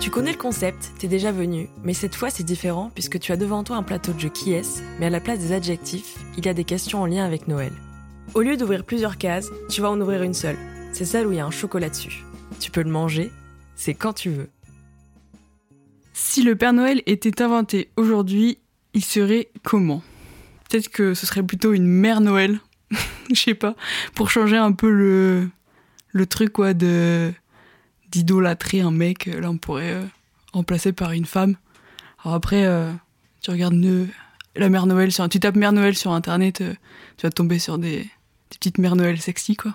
Tu connais le concept, t'es déjà venu, mais cette fois c'est différent puisque tu as devant toi un plateau de jeu qui est, mais à la place des adjectifs, il y a des questions en lien avec Noël. Au lieu d'ouvrir plusieurs cases, tu vas en ouvrir une seule. C'est celle où il y a un chocolat dessus. Tu peux le manger, c'est quand tu veux. Si le Père Noël était inventé aujourd'hui, il serait comment? Peut-être que ce serait plutôt une mère Noël, je sais pas, pour changer un peu le, le truc quoi de d'idolâtrer un mec. Là, on pourrait euh, remplacer par une femme. Alors après, euh, tu regardes la mère Noël tu tapes mère Noël sur internet, euh, tu vas tomber sur des, petites mères Noël sexy quoi.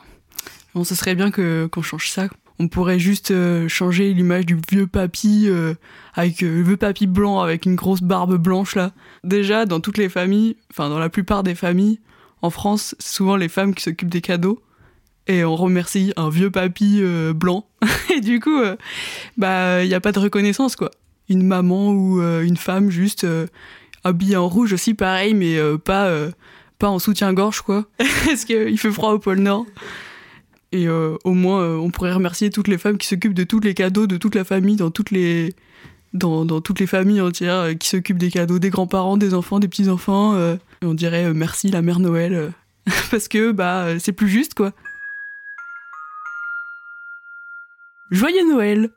Bon, ce serait bien que qu'on change ça. On pourrait juste euh, changer l'image du vieux papy euh, avec euh, le vieux papy blanc avec une grosse barbe blanche là. Déjà, dans toutes les familles, enfin dans la plupart des familles en France, c'est souvent les femmes qui s'occupent des cadeaux et on remercie un vieux papy euh, blanc. et du coup, euh, bah il y a pas de reconnaissance quoi. Une maman ou euh, une femme juste habillée en rouge aussi pareil, mais pas pas en soutien-gorge quoi, parce qu'il fait froid au pôle Nord. Et au moins, on pourrait remercier toutes les femmes qui s'occupent de tous les cadeaux de toute la famille, dans toutes les, dans, dans toutes les familles entières, qui s'occupent des cadeaux des grands-parents, des enfants, des petits-enfants. et on dirait merci la mère Noël, parce que bah c'est plus juste quoi. Joyeux Noël